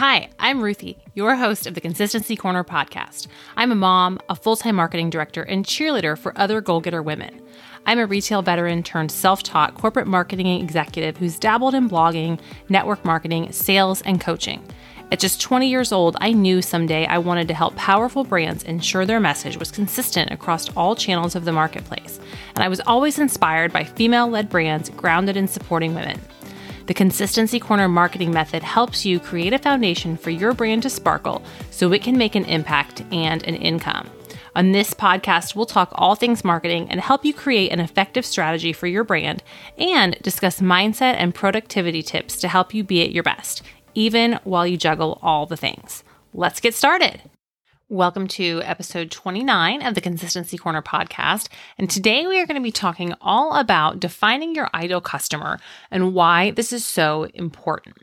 Hi, I'm Ruthie, your host of the Consistency Corner podcast. I'm a mom, a full time marketing director, and cheerleader for other goal getter women. I'm a retail veteran turned self taught corporate marketing executive who's dabbled in blogging, network marketing, sales, and coaching. At just 20 years old, I knew someday I wanted to help powerful brands ensure their message was consistent across all channels of the marketplace. And I was always inspired by female led brands grounded in supporting women. The Consistency Corner marketing method helps you create a foundation for your brand to sparkle so it can make an impact and an income. On this podcast, we'll talk all things marketing and help you create an effective strategy for your brand and discuss mindset and productivity tips to help you be at your best, even while you juggle all the things. Let's get started. Welcome to episode 29 of the Consistency Corner podcast. And today we are going to be talking all about defining your ideal customer and why this is so important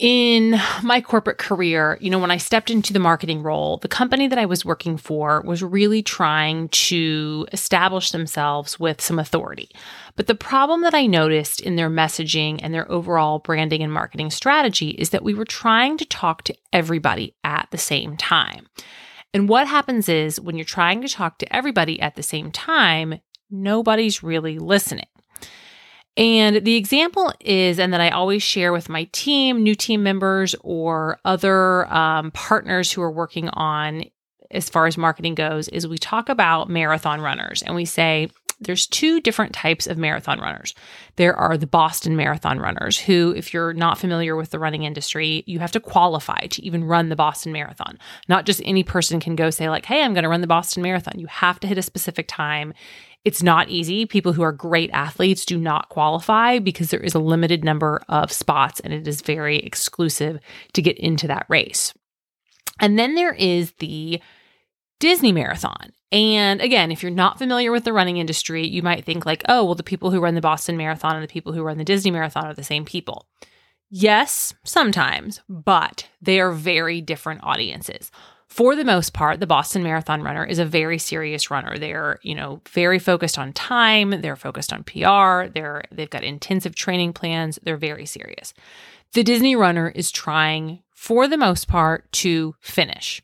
in my corporate career, you know, when I stepped into the marketing role, the company that I was working for was really trying to establish themselves with some authority. But the problem that I noticed in their messaging and their overall branding and marketing strategy is that we were trying to talk to everybody at the same time. And what happens is when you're trying to talk to everybody at the same time, nobody's really listening. And the example is, and that I always share with my team, new team members, or other um, partners who are working on as far as marketing goes, is we talk about marathon runners and we say, there's two different types of marathon runners. There are the Boston Marathon runners, who, if you're not familiar with the running industry, you have to qualify to even run the Boston Marathon. Not just any person can go say, like, hey, I'm going to run the Boston Marathon. You have to hit a specific time. It's not easy. People who are great athletes do not qualify because there is a limited number of spots and it is very exclusive to get into that race. And then there is the Disney Marathon. And again, if you're not familiar with the running industry, you might think like, oh, well, the people who run the Boston Marathon and the people who run the Disney Marathon are the same people. Yes, sometimes, but they are very different audiences for the most part, the Boston Marathon runner is a very serious runner. They're, you know, very focused on time, they're focused on PR, they're they've got intensive training plans, they're very serious. The Disney runner is trying for the most part to finish.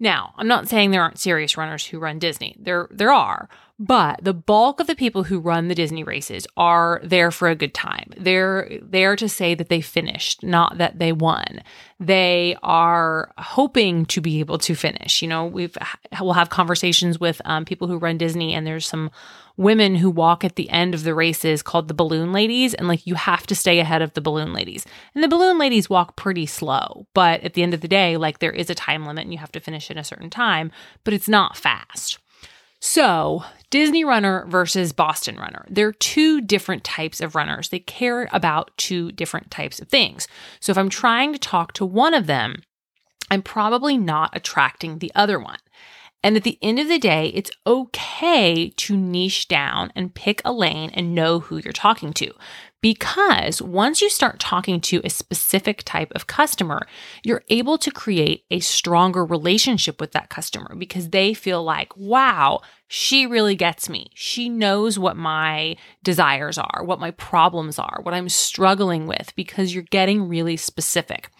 Now, I'm not saying there aren't serious runners who run Disney. There there are, but the bulk of the people who run the Disney races are there for a good time. They're there to say that they finished, not that they won. They are hoping to be able to finish. You know, we've we'll have conversations with um, people who run Disney, and there's some women who walk at the end of the races called the balloon ladies and like you have to stay ahead of the balloon ladies and the balloon ladies walk pretty slow but at the end of the day like there is a time limit and you have to finish in a certain time but it's not fast so, Disney runner versus Boston runner. They're two different types of runners. They care about two different types of things. So, if I'm trying to talk to one of them, I'm probably not attracting the other one. And at the end of the day, it's okay to niche down and pick a lane and know who you're talking to. Because once you start talking to a specific type of customer, you're able to create a stronger relationship with that customer because they feel like, wow, she really gets me. She knows what my desires are, what my problems are, what I'm struggling with, because you're getting really specific.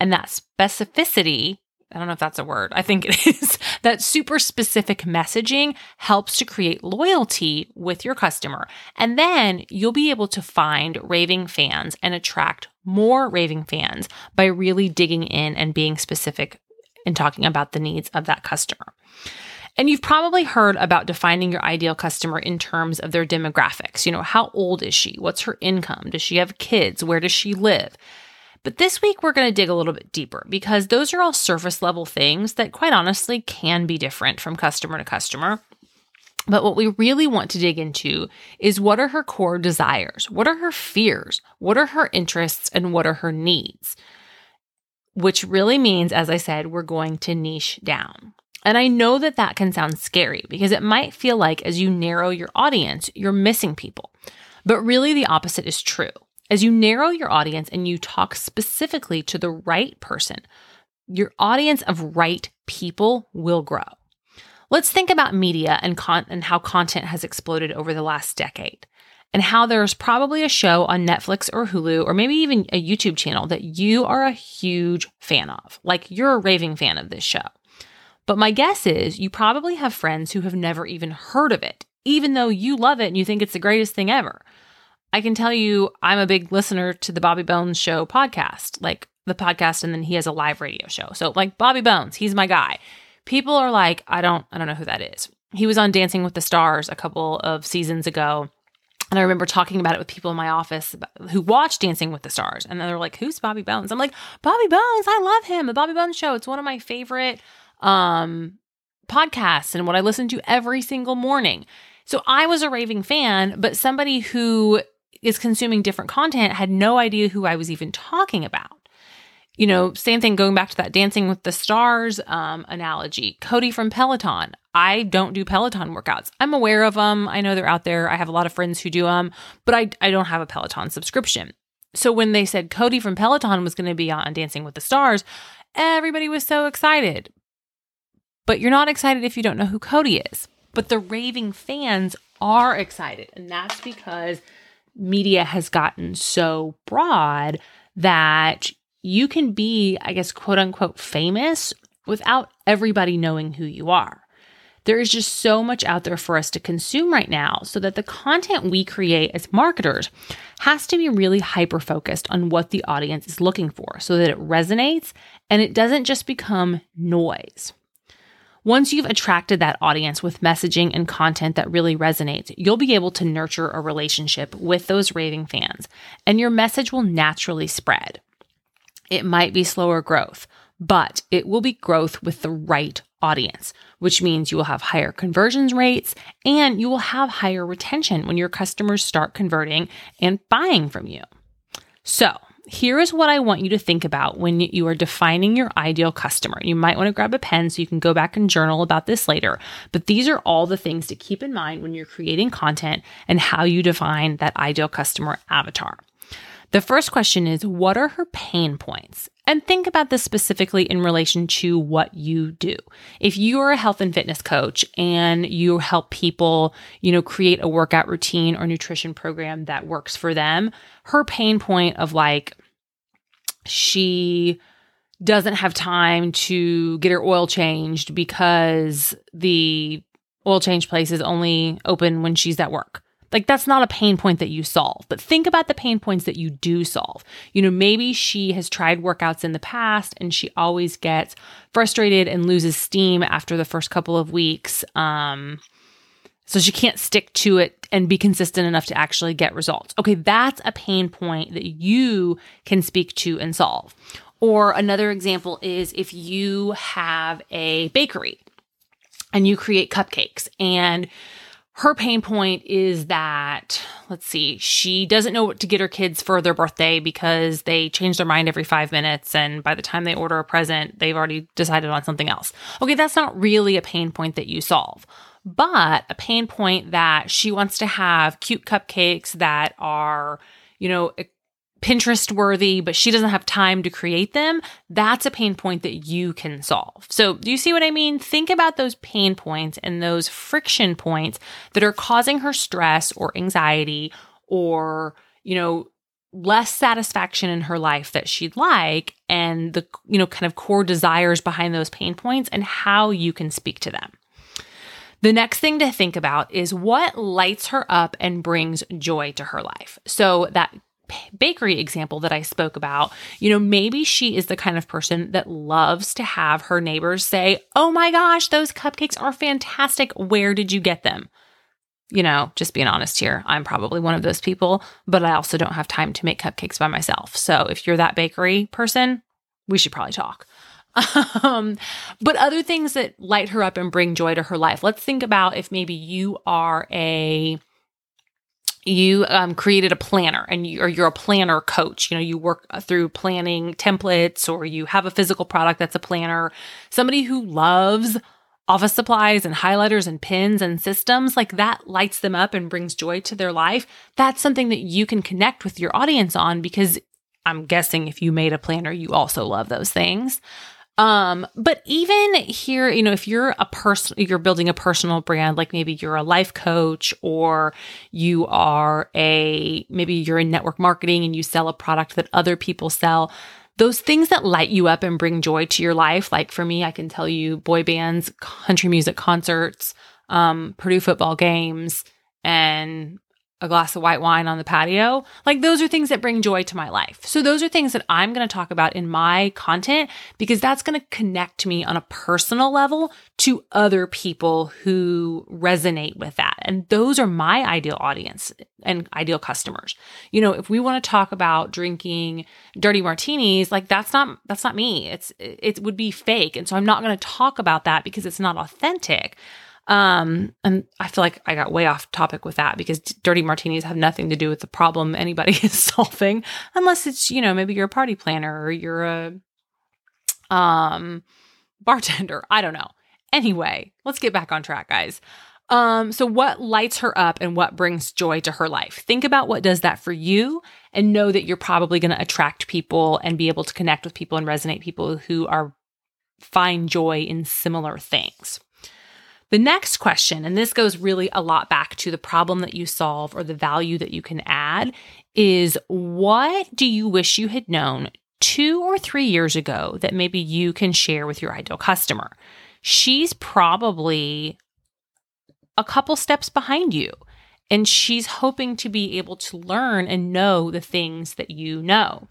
And that specificity I don't know if that's a word. I think it is. that super specific messaging helps to create loyalty with your customer. And then you'll be able to find raving fans and attract more raving fans by really digging in and being specific and talking about the needs of that customer. And you've probably heard about defining your ideal customer in terms of their demographics. You know, how old is she? What's her income? Does she have kids? Where does she live? But this week, we're going to dig a little bit deeper because those are all surface level things that, quite honestly, can be different from customer to customer. But what we really want to dig into is what are her core desires? What are her fears? What are her interests? And what are her needs? Which really means, as I said, we're going to niche down. And I know that that can sound scary because it might feel like as you narrow your audience, you're missing people. But really, the opposite is true. As you narrow your audience and you talk specifically to the right person, your audience of right people will grow. Let's think about media and, con- and how content has exploded over the last decade. and how there's probably a show on Netflix or Hulu or maybe even a YouTube channel that you are a huge fan of. Like you're a raving fan of this show. But my guess is you probably have friends who have never even heard of it, even though you love it and you think it's the greatest thing ever. I can tell you, I'm a big listener to the Bobby Bones Show podcast, like the podcast, and then he has a live radio show. So, like Bobby Bones, he's my guy. People are like, I don't, I don't know who that is. He was on Dancing with the Stars a couple of seasons ago. And I remember talking about it with people in my office who watch Dancing with the Stars. And they're like, Who's Bobby Bones? I'm like, Bobby Bones, I love him. The Bobby Bones Show. It's one of my favorite um, podcasts and what I listen to every single morning. So I was a raving fan, but somebody who is consuming different content had no idea who I was even talking about. You know, same thing going back to that Dancing with the Stars um, analogy. Cody from Peloton. I don't do Peloton workouts. I'm aware of them. I know they're out there. I have a lot of friends who do them, but I, I don't have a Peloton subscription. So when they said Cody from Peloton was going to be on Dancing with the Stars, everybody was so excited. But you're not excited if you don't know who Cody is. But the raving fans are excited. And that's because media has gotten so broad that you can be, I guess, quote unquote, famous without everybody knowing who you are. There is just so much out there for us to consume right now, so that the content we create as marketers has to be really hyper focused on what the audience is looking for so that it resonates and it doesn't just become noise. Once you've attracted that audience with messaging and content that really resonates, you'll be able to nurture a relationship with those raving fans, and your message will naturally spread. It might be slower growth, but it will be growth with the right audience, which means you will have higher conversions rates and you will have higher retention when your customers start converting and buying from you. So, here is what I want you to think about when you are defining your ideal customer. You might want to grab a pen so you can go back and journal about this later. But these are all the things to keep in mind when you're creating content and how you define that ideal customer avatar. The first question is what are her pain points? And think about this specifically in relation to what you do. If you are a health and fitness coach and you help people, you know, create a workout routine or nutrition program that works for them, her pain point of like, she doesn't have time to get her oil changed because the oil change place is only open when she's at work. Like that's not a pain point that you solve, but think about the pain points that you do solve. You know, maybe she has tried workouts in the past and she always gets frustrated and loses steam after the first couple of weeks. Um, so she can't stick to it and be consistent enough to actually get results. Okay, that's a pain point that you can speak to and solve. Or another example is if you have a bakery and you create cupcakes and her pain point is that let's see she doesn't know what to get her kids for their birthday because they change their mind every five minutes. And by the time they order a present they've already decided on something else. Okay that's not really a pain point that you solve but a pain point that she wants to have cute cupcakes that are you know Pinterest worthy, but she doesn't have time to create them, that's a pain point that you can solve. So, do you see what I mean? Think about those pain points and those friction points that are causing her stress or anxiety or, you know, less satisfaction in her life that she'd like and the, you know, kind of core desires behind those pain points and how you can speak to them. The next thing to think about is what lights her up and brings joy to her life. So that bakery example that I spoke about, you know, maybe she is the kind of person that loves to have her neighbors say, Oh my gosh, those cupcakes are fantastic. Where did you get them? You know, just being honest here, I'm probably one of those people, but I also don't have time to make cupcakes by myself. So if you're that bakery person, we should probably talk. Um, but other things that light her up and bring joy to her life. Let's think about if maybe you are a you um, created a planner and you, or you're a planner coach. You know you work through planning templates or you have a physical product that's a planner. Somebody who loves office supplies and highlighters and pens and systems like that lights them up and brings joy to their life. That's something that you can connect with your audience on because i'm guessing if you made a planner you also love those things Um, but even here, you know, if you're a person, you're building a personal brand, like maybe you're a life coach or you are a, maybe you're in network marketing and you sell a product that other people sell. Those things that light you up and bring joy to your life. Like for me, I can tell you boy bands, country music concerts, um, Purdue football games, and a glass of white wine on the patio. Like those are things that bring joy to my life. So those are things that I'm going to talk about in my content because that's going to connect me on a personal level to other people who resonate with that. And those are my ideal audience and ideal customers. You know, if we want to talk about drinking dirty martinis, like that's not that's not me. It's it would be fake. And so I'm not going to talk about that because it's not authentic. Um, and I feel like I got way off topic with that because dirty martinis have nothing to do with the problem anybody is solving, unless it's, you know, maybe you're a party planner or you're a um bartender. I don't know. Anyway, let's get back on track, guys. Um, so what lights her up and what brings joy to her life? Think about what does that for you and know that you're probably going to attract people and be able to connect with people and resonate people who are find joy in similar things. The next question, and this goes really a lot back to the problem that you solve or the value that you can add, is what do you wish you had known two or three years ago that maybe you can share with your ideal customer? She's probably a couple steps behind you. And she's hoping to be able to learn and know the things that you know.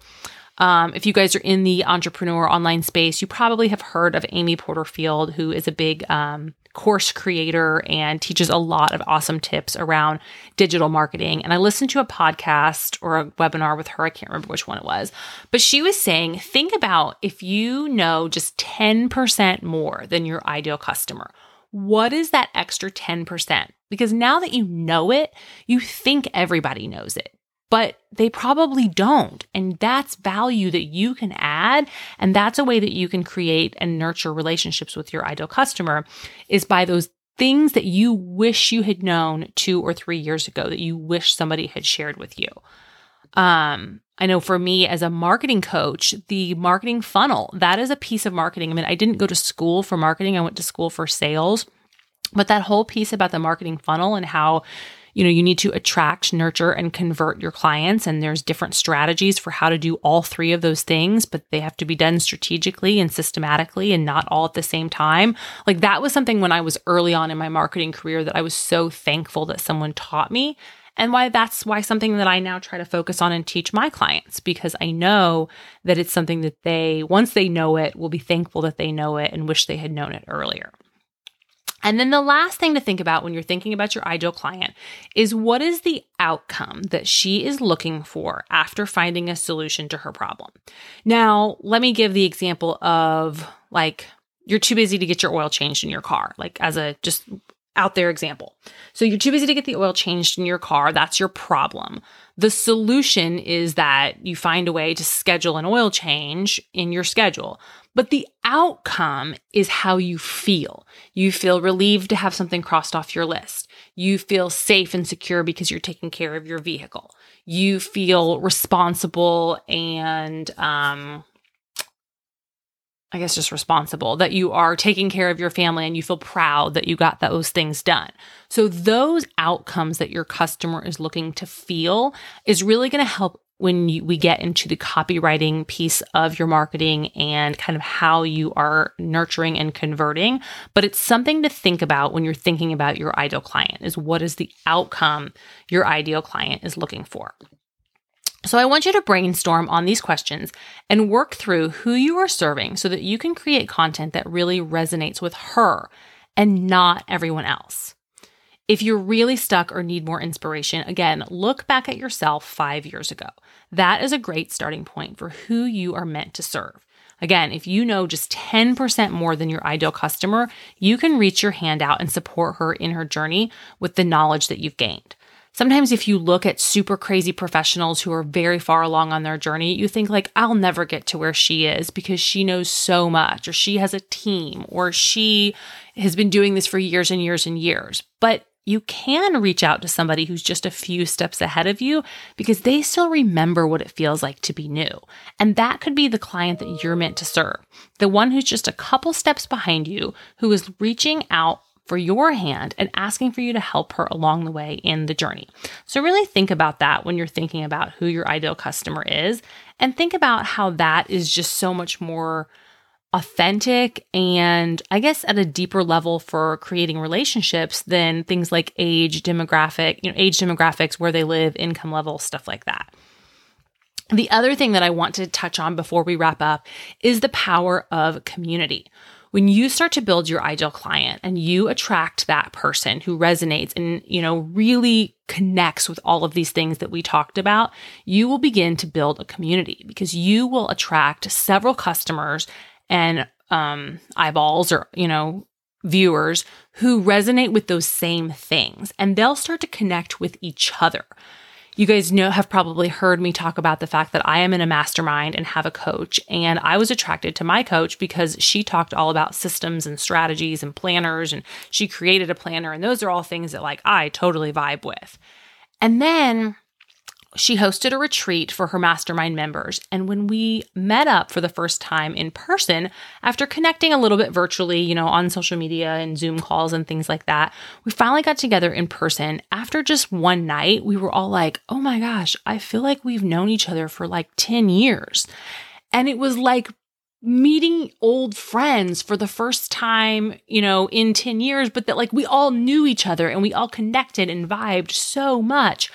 Um, if you guys are in the entrepreneur online space, you probably have heard of Amy Porterfield, who is a big um, course creator and teaches a lot of awesome tips around digital marketing. And I listened to a podcast or a webinar with her. I can't remember which one it was, but she was saying, think about if you know just 10% more than your ideal customer. What is that extra 10%? Because now that you know it, you think everybody knows it but they probably don't. And that's value that you can add. And that's a way that you can create and nurture relationships with your ideal customer is by those things that you wish you had known two or three years ago that you wish somebody had shared with you. Um, I know for me as a marketing coach, the marketing funnel, that is a piece of marketing. I mean, I didn't go to school for marketing. I went to school for sales, but that whole piece about the marketing funnel and how you know, you need to attract, nurture, and convert your clients. And there's different strategies for how to do all three of those things, but they have to be done strategically and systematically and not all at the same time. Like that was something when I was early on in my marketing career that I was so thankful that someone taught me and why that's why something that I now try to focus on and teach my clients because I know that it's something that they, once they know it, will be thankful that they know it and wish they had known it earlier. And then the last thing to think about when you're thinking about your ideal client is what is the outcome that she is looking for after finding a solution to her problem. Now, let me give the example of like you're too busy to get your oil changed in your car, like as a just out there example. So you're too busy to get the oil changed in your car. That's your problem. The solution is that you find a way to schedule an oil change in your schedule. But the outcome is how you feel. You feel relieved to have something crossed off your list. You feel safe and secure because you're taking care of your vehicle. You feel responsible and, um, I guess just responsible that you are taking care of your family and you feel proud that you got those things done. So, those outcomes that your customer is looking to feel is really going to help when you, we get into the copywriting piece of your marketing and kind of how you are nurturing and converting but it's something to think about when you're thinking about your ideal client is what is the outcome your ideal client is looking for so I want you to brainstorm on these questions and work through who you are serving so that you can create content that really resonates with her and not everyone else. If you're really stuck or need more inspiration, again, look back at yourself five years ago. That is a great starting point for who you are meant to serve. Again, if you know just 10% more than your ideal customer, you can reach your hand out and support her in her journey with the knowledge that you've gained. Sometimes if you look at super crazy professionals who are very far along on their journey, you think like, I'll never get to where she is because she knows so much or she has a team or she has been doing this for years and years and years. But you can reach out to somebody who's just a few steps ahead of you because they still remember what it feels like to be new. And that could be the client that you're meant to serve, the one who's just a couple steps behind you, who is reaching out for your hand and asking for you to help her along the way in the journey. So, really think about that when you're thinking about who your ideal customer is, and think about how that is just so much more authentic and I guess at a deeper level for creating relationships than things like age demographic, you know, age demographics, where they live, income level, stuff like that. The other thing that I want to touch on before we wrap up is the power of community. When you start to build your ideal client and you attract that person who resonates and, you know, really connects with all of these things that we talked about, you will begin to build a community because you will attract several customers and um, eyeballs or, you know, viewers who resonate with those same things and they'll start to connect with each other. You guys know, have probably heard me talk about the fact that I am in a mastermind and have a coach. And I was attracted to my coach because she talked all about systems and strategies and planners. And she created a planner. And those are all things that like I totally vibe with. And then she hosted a retreat for her mastermind members. And when we met up for the first time in person, after connecting a little bit virtually, you know, on social media and Zoom calls and things like that, we finally got together in person. After just one night, we were all like, oh my gosh, I feel like we've known each other for like 10 years. And it was like meeting old friends for the first time, you know, in 10 years, but that like we all knew each other and we all connected and vibed so much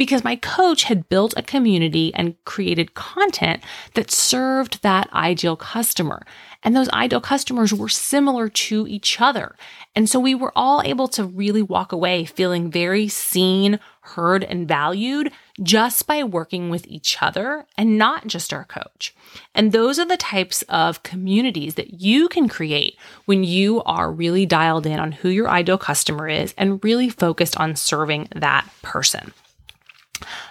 because my coach had built a community and created content that served that ideal customer. And those ideal customers were similar to each other. And so we were all able to really walk away feeling very seen, heard, and valued just by working with each other and not just our coach. And those are the types of communities that you can create when you are really dialed in on who your ideal customer is and really focused on serving that person.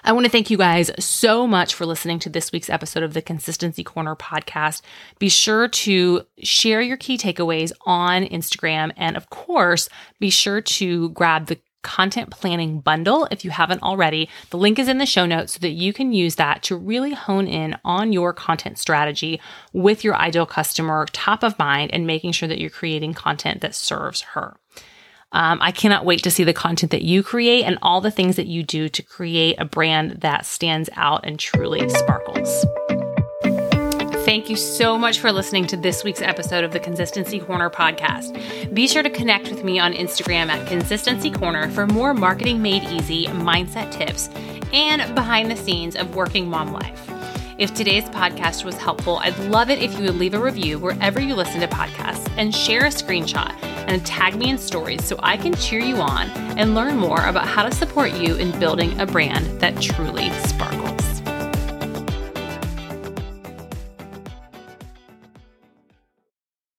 I want to thank you guys so much for listening to this week's episode of the Consistency Corner podcast. Be sure to share your key takeaways on Instagram. And of course, be sure to grab the content planning bundle if you haven't already. The link is in the show notes so that you can use that to really hone in on your content strategy with your ideal customer top of mind and making sure that you're creating content that serves her. Um, I cannot wait to see the content that you create and all the things that you do to create a brand that stands out and truly sparkles. Thank you so much for listening to this week's episode of the Consistency Corner podcast. Be sure to connect with me on Instagram at Consistency Corner for more marketing made easy mindset tips and behind the scenes of working mom life. If today's podcast was helpful, I'd love it if you would leave a review wherever you listen to podcasts and share a screenshot and tag me in stories so I can cheer you on and learn more about how to support you in building a brand that truly sparks.